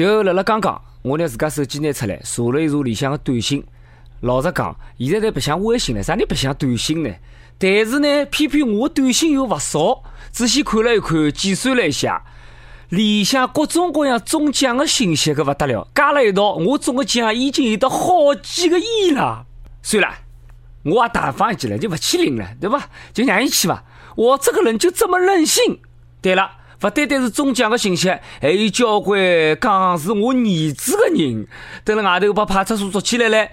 就辣辣刚刚，我拿自家手机拿出来，查了一查里向的短信。老实讲，现在在白相微信了，啥人白相短信呢？但是呢，偏偏我短信又勿少。仔细看了一看，计算了一下，里向各种各样中奖的信息，可勿得了，加了一道，我中个奖已经有得好几个亿了。算了，我也大方一点了，就勿去领了，对吧？就让伊去吧。我这个人就这么任性。对了，勿单单是中奖的信息，还有交关讲是我儿子的人，等了外头把派出所捉起来了。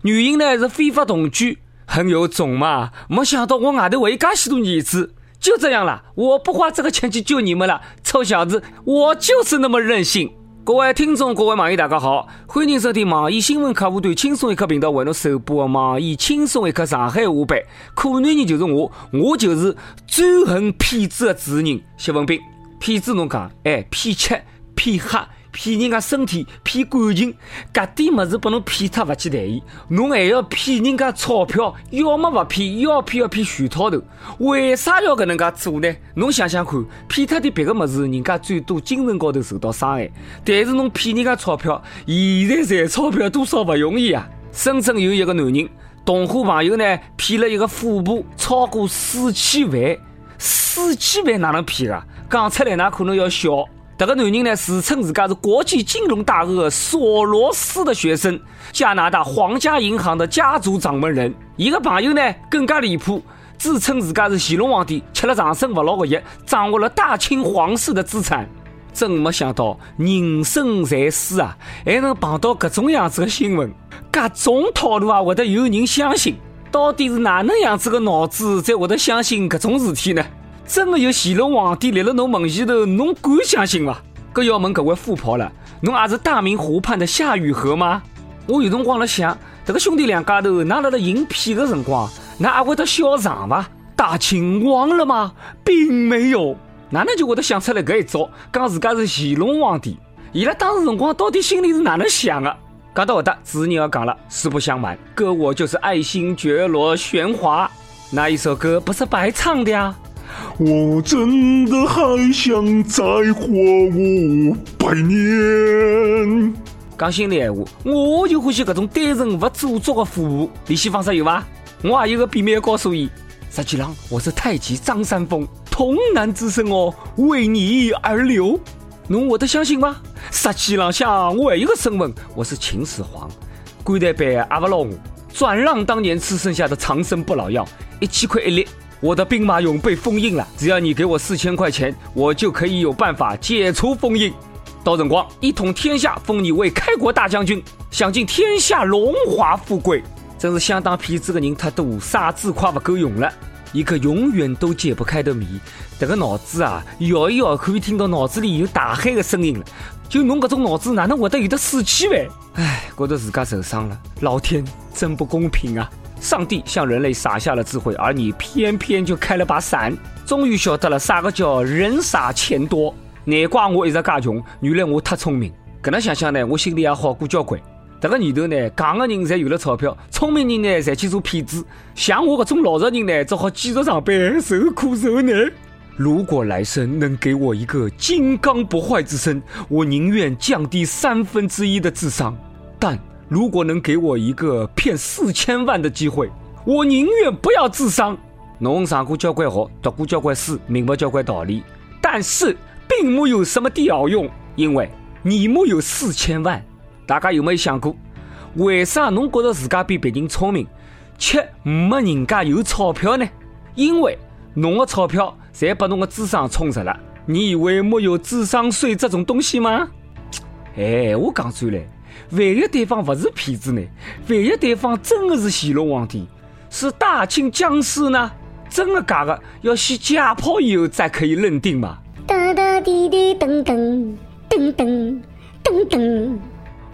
原因呢是非法同居，很有种嘛。没想到我外头还有介许多儿子，就这样了。我不花这个钱去救你们了，臭小子，我就是那么任性。各位听众，各位网友，大家好，欢迎收听网易新闻客户端轻松一刻频道为侬首播的网易轻松一刻上海话版。可男人就是我，我就是专横骗子的主持人谢文斌。骗子侬讲，哎，骗吃骗喝。骗人家身体，骗感情，搿点物事拨侬骗脱勿去谈伊，侬还要骗人家钞票，要么勿骗，要骗要骗全套头。为啥要搿能介做呢？侬想想看，骗脱点别个物事，人家最多精神高头受到伤害，但是侬骗人家钞票，现在赚钞票多少勿容易啊！深圳有一个男人，同伙朋友呢骗了一个富婆超过四千万，四千万哪能骗啊？讲出来，㑚可能要笑。这个男人呢，自称自家是国际金融大鳄索罗斯的学生，加拿大皇家银行的家族掌门人。一个朋友呢更加离谱，自称自家是乾隆皇帝吃了长生不老的药，掌握了大清皇室的资产。真没想到人生在世啊，还能碰到各种样子的新闻，各种套路啊，会得有人相信。到底是哪能样子的脑子才会得相信这种事体呢？真的有乾隆皇帝立了侬门前头，侬敢相信吗？搿要问各位富婆了，侬也是大明湖畔的夏雨荷吗？我有辰光辣想，这个兄弟两家头，㑚辣辣应聘的辰光，㑚还会得笑场伐？大清亡了吗？并没有，哪能就会得想出来搿一招，讲自家是乾隆皇帝？伊拉当时辰光到底心里是哪能想的？讲到搿搭，主持人要讲了，实不相瞒，哥我就是爱新觉罗玄华，那一首歌不是白唱的呀。我真的还想再活五百年。讲心里闲话，我就欢喜搿种单纯不做作的服务。联系方式有伐？我也有个秘密要告诉伊。实际上我是太极张三丰，童男之身哦，为你而流。侬会得相信吗？实际浪向我还有个身份，我是秦始皇。棺材板压不牢我，转让当年吃剩下的长生不老药，一千块一粒。我的兵马俑被封印了，只要你给我四千块钱，我就可以有办法解除封印。到辰光一统天下，封你为开国大将军，享尽天下荣华富贵。真是相当骗子的人太多，傻子快不够用了。一个永远都解不开的谜，这个脑子啊，摇一摇可以听到脑子里有大海的声音了。就侬这种脑子，哪能会得有的四千万？唉，觉得自家受伤了，老天真不公平啊！上帝向人类撒下了智慧，而你偏偏就开了把伞，终于晓得了啥个叫人傻钱多。难怪我一直介穷，原来我太聪明。搿能想想呢，我心里也好过交关。这个年头呢，戆个人侪有了钞票，聪明人呢侪去做骗子。像我搿种老实人呢，只好继续上班，受苦受难。如果来生能给我一个金刚不坏之身，我宁愿降低三分之一的智商。但如果能给我一个骗四千万的机会，我宁愿不要智商。侬上过交关学，读过交关书，明白交关道理，但是并没有什么屌用，因为你没有四千万。大家有没有想过，为啥侬觉得自家比别人聪明，却没人家有钞票呢？因为侬的钞票侪把侬的智商充实了。你以为没有智商税这种东西吗？哎，我讲出来。万一对方不是骗子呢？万一对方真的是乾隆皇帝，是大清将士呢？真的假的？要先解剖以后才可以认定嘛？哒哒滴滴噔噔噔噔噔噔。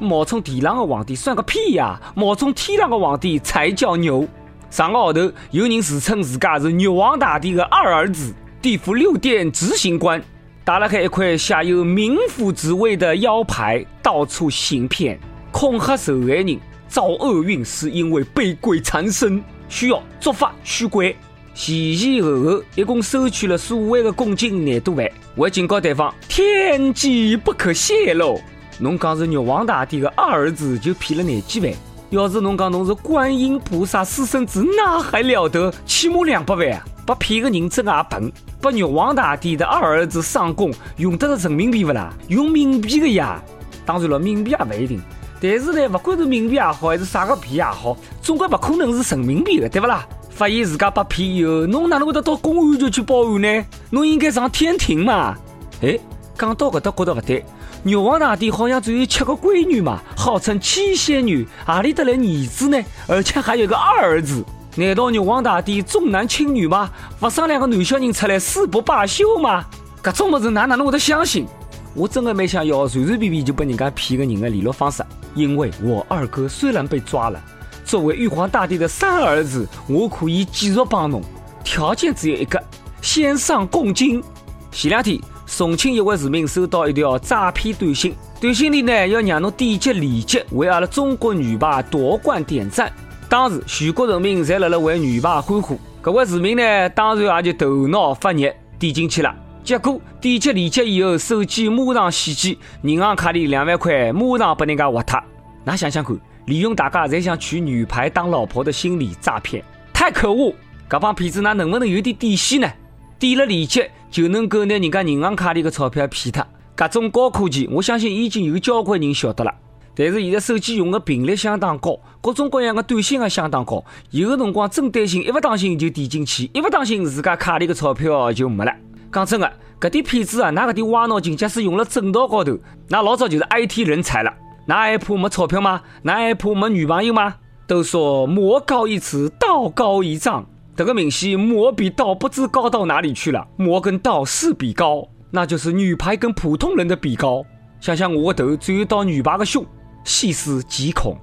冒充地上的皇帝算个屁呀！冒充天上的皇帝才叫牛。上个号头有人自称自家是玉皇大帝的二儿子，地府六殿执行官。打了开一块写有冥府之位的腰牌，到处行骗，恐吓受害人遭厄运是因为被鬼缠身，需要做法驱鬼。前前后后一共收取了所谓的公金廿多万，还警告对方天机不可泄露。侬讲是玉皇大帝的二儿子就骗了廿几万。要是侬讲侬是观音菩萨私生子，那还了得？起码两百万啊！被骗个人真也笨。把玉皇大帝的二儿子上供，用得着人民币不啦？用冥币的呀。当然了，冥币也不一定。但是呢，不管是冥币也好，还是啥个币也好，总归不可能是人民币的，对不啦？发现自家被骗以后，侬哪能会得到公安局去报案呢？侬应该上天庭嘛。哎，讲到搿搭觉得不对。玉皇大帝好像只有七个闺女嘛，号称七仙女，何里得来儿子呢？而且还有个二儿子，难道玉皇大帝重男轻女吗？不生两个男小人出来誓不罢休吗？搿种么子哪哪能会得相信？我真的没想要随随便便就被人家骗个人的联络方式，因为我二哥虽然被抓了，作为玉皇大帝的三儿子，我可以继续帮侬，条件只有一个，先上贡金。前两天。重庆一位市民收到一条诈骗短信，短信里呢要让侬点击链接为阿拉中国女排夺冠点赞。当时全国人民侪辣辣为女排欢呼，搿位市民呢当然也就头脑发热，点进去了。结果点击链接以后，手机马上死机，银行卡里两万块马上被人家挖脱。那想想看，利用大家侪想娶女排当老婆的心理诈骗，太可恶！搿帮骗子哪能不能有点底线呢？点了链接就能够拿人家银行卡里的钞票骗脱，各种高科技，我相信已经有交关人晓得了。但是现在手机用的频率相当高，各种各样的短信也相当高，有的辰光真担心一不当心就点进去，一不当心自家卡里的钞票就没了。讲真的，搿点骗子啊，那搿点歪脑筋，假使用了正道高头，那老早就是 IT 人才了。那还怕没钞票吗？那还怕没女朋友吗？都说魔高一尺，道高一丈。这个明显魔比道不知高到哪里去了，魔跟道是比高，那就是女排跟普通人的比高。想想我的头只有到女排的胸，细思极恐。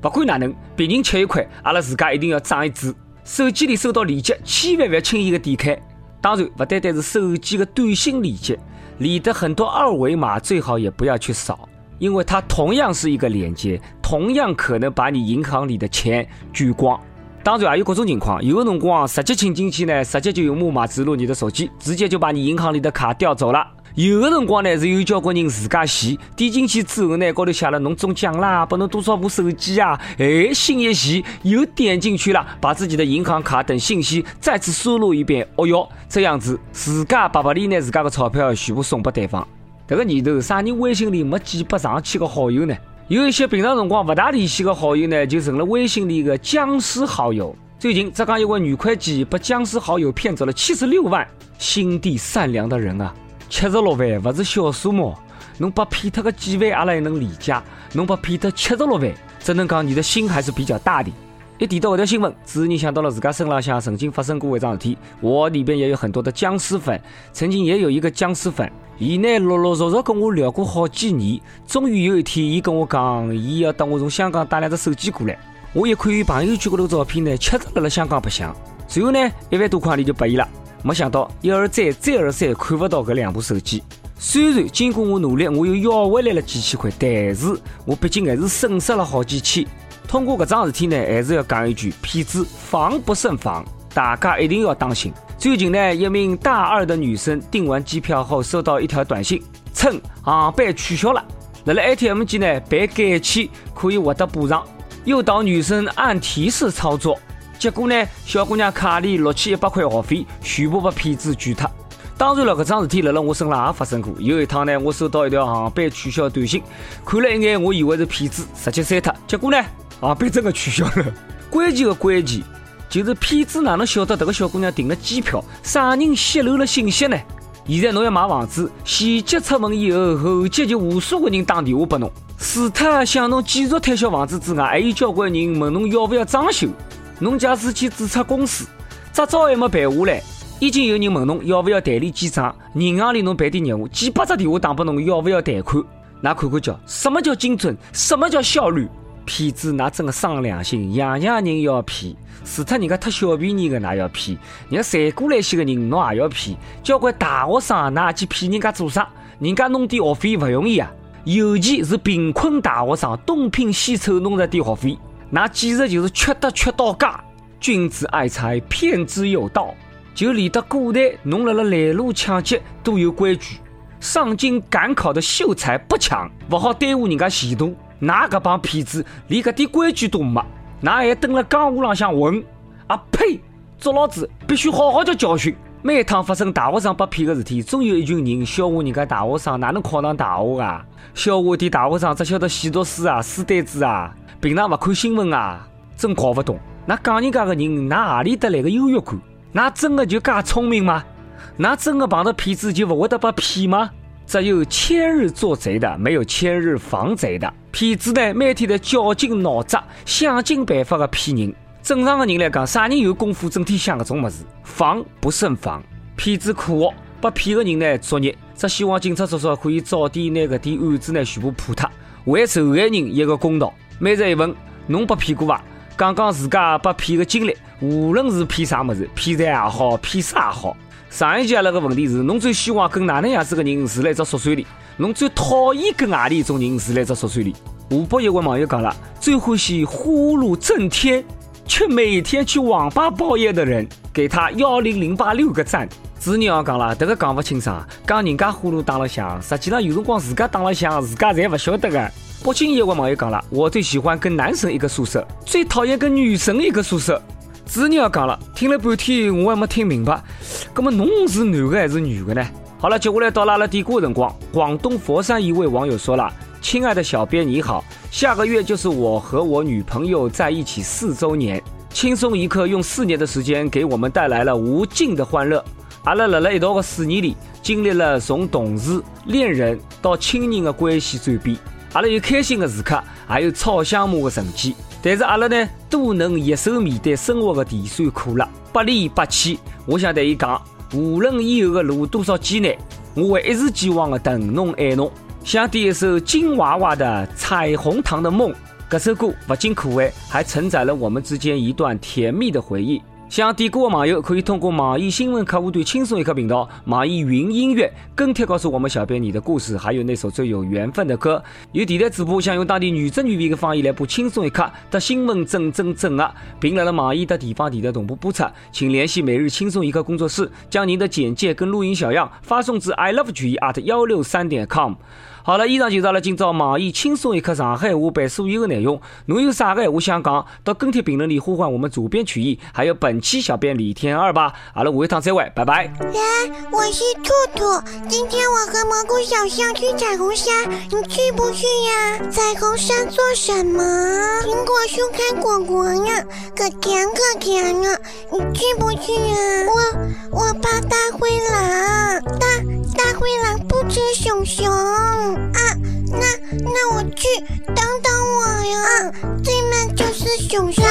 不管哪能，别人吃一块，阿拉自家一定要长一智。手机里收到链接，千万不要轻易的点开。当然，不单单是手机的短信链接，里的很多二维码最好也不要去扫，因为它同样是一个链接，同样可能把你银行里的钱取光。当然还有各种情况，有的辰光直接请进去呢，直接就用木马植入你的手机，直接就把你银行里的卡调走了。有的辰光呢是有交关人自家洗，点进去之后呢，高头写了侬中奖啦，拨侬多少部手机啊？哎，心一喜又点进去了，把自己的银行卡等信息再次输入一遍。哦哟，这样子自家白白里拿自家的钞票全部送给对方。这个年头，啥人微信里没几百上千个好友呢？有一些平常辰光不大联系的好友呢，就成了微信里的僵尸好友。最近浙江一位女会计被僵尸好友骗走了七十六万，心地善良的人啊，七十六万不是小数目，侬把骗脱个几万阿拉也能理解，侬把骗脱七十六万，只能讲你的心还是比较大的。一提到搿条新闻，自然想到了自家身浪向曾经发生过一桩事体。我里边也有很多的僵尸粉，曾经也有一个僵尸粉。伊呢，陆陆续续跟我聊过好几年，终于有一天，伊跟我讲，伊要等我从香港带两只手机过来。我一看伊朋友圈高头照片呢，确实辣辣香港白相。随后呢，一万多块钿就拨伊了。没想到一而再，再而三看不到搿两部手机。虽然经过我努力，我又要回来了几千块，但是我毕竟还是损失了好几千。通过搿桩事体呢，还是要讲一句：骗子防不胜防，大家一定要当心。最近呢，一名大二的女生订完机票后，收到一条短信，称航班取消了。辣辣 ATM 机呢办改签可以获得补偿，诱导女生按提示操作。结果呢，小姑娘卡里六千一百块学费全部被骗子卷脱。当然了，搿桩事体辣辣我身上也发生过。有一趟呢，我收到一条航班取消短信，看了一眼，我以为是骗子，直接删脱。结果呢，航班真的取消了。关键的关键。就是骗子哪能晓得这个小姑娘订了机票？啥人泄露了信息呢？现在侬要买房子，前脚出门以后，后脚就无数个人打电话拨侬，除脱向侬继续推销房子之外，还有交关人问侬要不要装修。侬假使去注册公司，执照还没办下来，已经有人问侬要不要代理记账，银行里侬办点业务，几百只电话打拨侬要不要贷款？那看看叫什么叫精准？什么叫效率？骗子那真的伤良心，样样人要骗，除脱人家太小便宜的那要骗，人家赚过来些个人侬也要骗。交关大学生那去骗人家做啥？人家弄点学费不容易啊，尤其是贫困大学生，东拼西凑弄着点学费，那简直就是缺德缺到家。君子爱财，骗之有道。就连得古代，侬辣辣拦路抢劫都有规矩。上京赶考的秀才不抢，不好耽误人家前途。那个帮痞子连个点规矩都没，那还蹲了江湖浪向混？啊呸！捉老子必须好好叫教训。每一趟发生大学生被骗的事体，总有一群人笑话人家大学生哪能考上大学啊？笑话点大学生只晓得死读书啊、书呆子啊，平常不看新闻啊，真搞不懂。那讲人家的人，哪哪里得来个优越感？那真的就介聪明吗？那真的碰到骗子就不会得被骗吗？只有千日做贼的，没有千日防贼的。骗子呢，每天在绞尽脑汁，想尽办法的骗人。正常的人来讲，啥人有功夫整天想搿种物事？防不胜防。骗子可恶，被骗的人呢，作孽。只希望警察叔叔可以早点拿搿点案子呢全部破脱，还受害人一个公道。每日一问，侬被骗过伐？讲讲自家被骗的经历，无论是骗啥物事，骗财也好，骗色也好。上一期阿拉个问题是：侬最希望跟哪能样子个人住在一只宿舍里？侬最讨厌跟何里一种人住在一只宿舍里？湖北一位网友讲了：最欢喜呼噜震天，却每天去网吧包夜的人，给他幺零零八六个赞。子女也讲了，这个讲不清爽，讲人家呼噜打了响，实际上有辰光自家打了响，自家侪不晓得个。北京一位网友讲了：我最喜欢跟男神一个宿舍，最讨厌跟女神一个宿舍。子女也讲了，听了半天我还没听明白，那么侬是男的还是女的呢？好了，接下来到了阿拉点歌的辰光。广东佛山一位网友说了：“亲爱的小编你好，下个月就是我和我女朋友在一起四周年，轻松一刻用四年的时间给我们带来了无尽的欢乐。阿拉辣辣一道的四年里，经历了从同事、恋人到亲人的关系转变，阿拉有开心的时刻，也有吵相骂的成绩。”但是阿拉呢，都能一手面对生活的甜酸苦辣，百离百弃。我想对伊讲，无论以后的路多少艰难，我会一如既往的疼侬爱侬。想点一首金娃娃的《彩虹糖的梦》，这首歌不仅可爱，还承载了我们之间一段甜蜜的回忆。想点歌的网友可以通过网易新闻客户端“轻松一刻”频道、网易云音乐跟帖告诉我们小编你的故事，还有那首最有缘分的歌。有电台主播想用当地原汁原味的方言来播《轻松一刻》的新闻，整整整啊，并来了网易的地方电台同步播出，请联系每日轻松一刻工作室，将您的简介跟录音小样发送至 i love 曲艺 at 幺六三点 com。好了，以上就是阿拉今朝网易轻松一刻上海话版所有的内容。侬有啥个闲话想讲，到跟帖评论里呼唤我们主编曲艺，还有本期小编李天二吧。阿拉下一趟再会，拜拜。来，我是兔兔，今天我和蘑菇小象去彩虹山，你去不去呀？彩虹山做什么？苹果树开果果呀，可甜可甜了！你去不去呀？我我怕大灰狼，大大灰狼不吃熊熊。啊，那那我去，等等我呀！对面就是熊熊。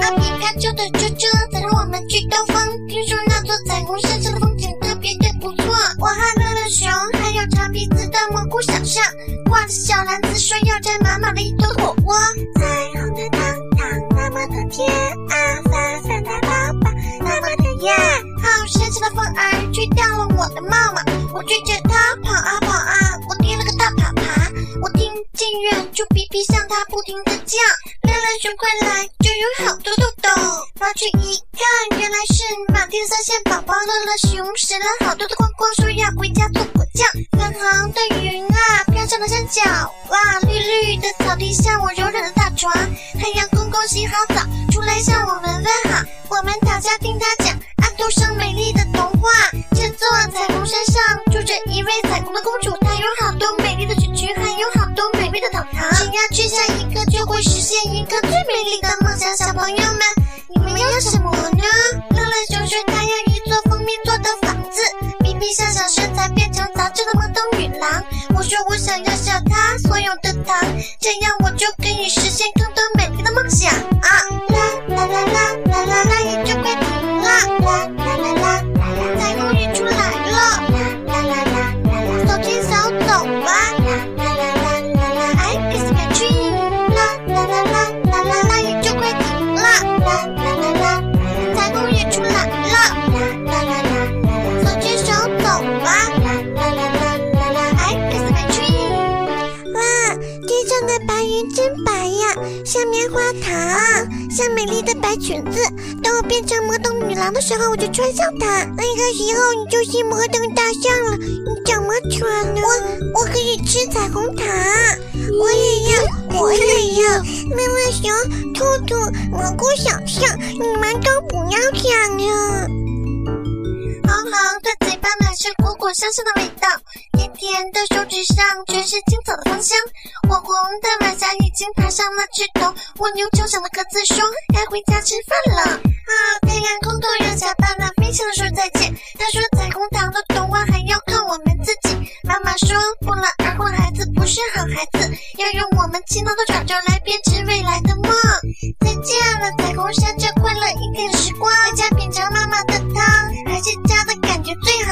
阿皮卡丘的车车载着我们去兜风，听说那座彩虹山上的风景特别的不错。我和乐乐熊还有长鼻子的蘑菇小象，挂着小篮子说要摘满满的一堆火锅。彩虹的糖糖那么的甜啊，闪闪的宝宝那么的艳。好神奇的风儿吹掉了我的帽帽，我追着远处皮皮向它不停的叫，乐乐熊快来，就有好多豆豆。跑去一看，原来是满天三线宝宝。乐乐熊拾了好多的光光，说要回家做果酱。粉红的云啊，飘上了山脚，哇，绿绿的草地像我柔软的大床。太阳公公洗好澡，出来向我们问好。我们躺下听他讲安徒生美丽的童话。这座彩虹山上住着一位彩虹的公主，她有好要去下一个，就会实现一个最美丽的梦想。小朋友们，你们要什么呢？乐乐熊说他要一座蜂蜜做的房子。皮皮想想身材变成杂志的懵懂女郎。我说我想要小他所有的糖，这样我就可以实现像棉花糖，像美丽的白裙子。等我变成魔动女郎的时候，我就穿上它。那个时候你就是摩登大象了。你怎么穿呢？我我可以吃彩虹糖，我也要，我也要。妈妈熊、兔兔、蘑菇小象，你们都不要抢了。红红的嘴巴满是果果香香的味道，甜甜的手指上全是青草的芳香。火红的晚霞已经爬上了枝头，蜗牛悄响的鸽子说该回家吃饭了。啊，太阳空洞让小爸爸飞翔的说再见。他说彩虹糖的童话还要靠我们自己。妈妈说不劳而获孩子不是好孩子，要用我们勤劳的爪爪来编织未来的梦。再见了，彩虹山这快乐一天的时光，回家品尝妈妈的汤，还是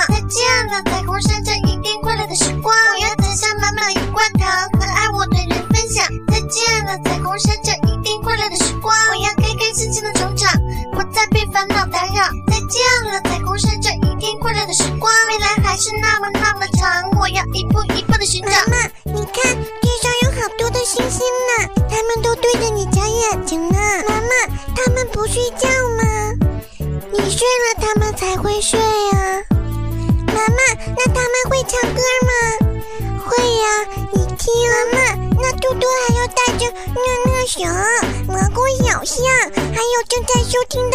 再见了，彩虹山这一定快乐的时光，我要攒下满满一罐糖和爱我的人分享。再见了，彩虹山这一定快乐的时光，我要开开心心的成长，不再被烦恼打扰。再见了，彩虹山这一定快乐的时光，未来还是那么那么长，我要一步一步的寻找。妈妈，你看地上有好多的星星呢，它们都对着你眨眼睛呢。妈妈，它们不睡觉吗？你睡了，它们才会睡正